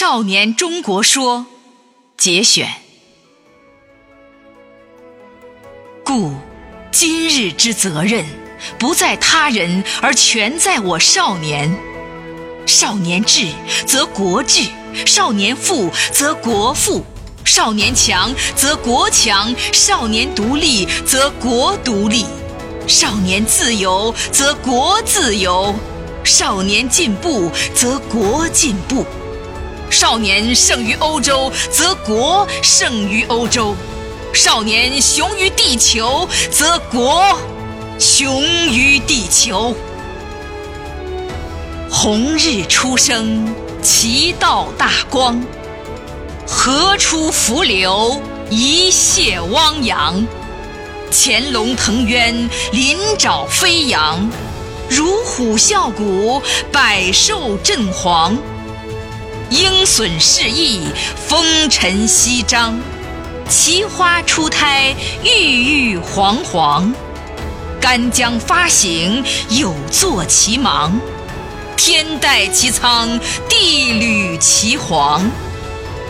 少年中国说》节选。故今日之责任，不在他人，而全在我少年。少年智，则国智；少年富，则国富；少年强，则国强；少年独立，则国独立；少年自由，则国自由；少年进步，则国进步；少年胜于欧洲，则国胜于欧洲；少年雄于地球，则国雄于地球。红日初升，其道大光；河出伏流，一泻汪洋。潜龙腾渊，鳞爪飞扬；如虎啸谷，百兽震惶。鹰隼试翼，风尘翕张；奇花初胎，郁郁皇皇。干将发行，有作其芒。天戴其苍，地履其黄。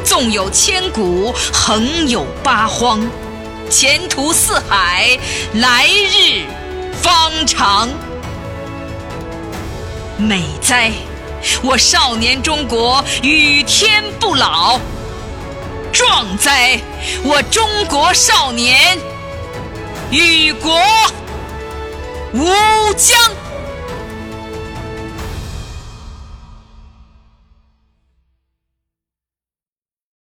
纵有千古，横有八荒。前途似海，来日方长。美哉，我少年中国与天不老；壮哉，我中国少年与国无疆。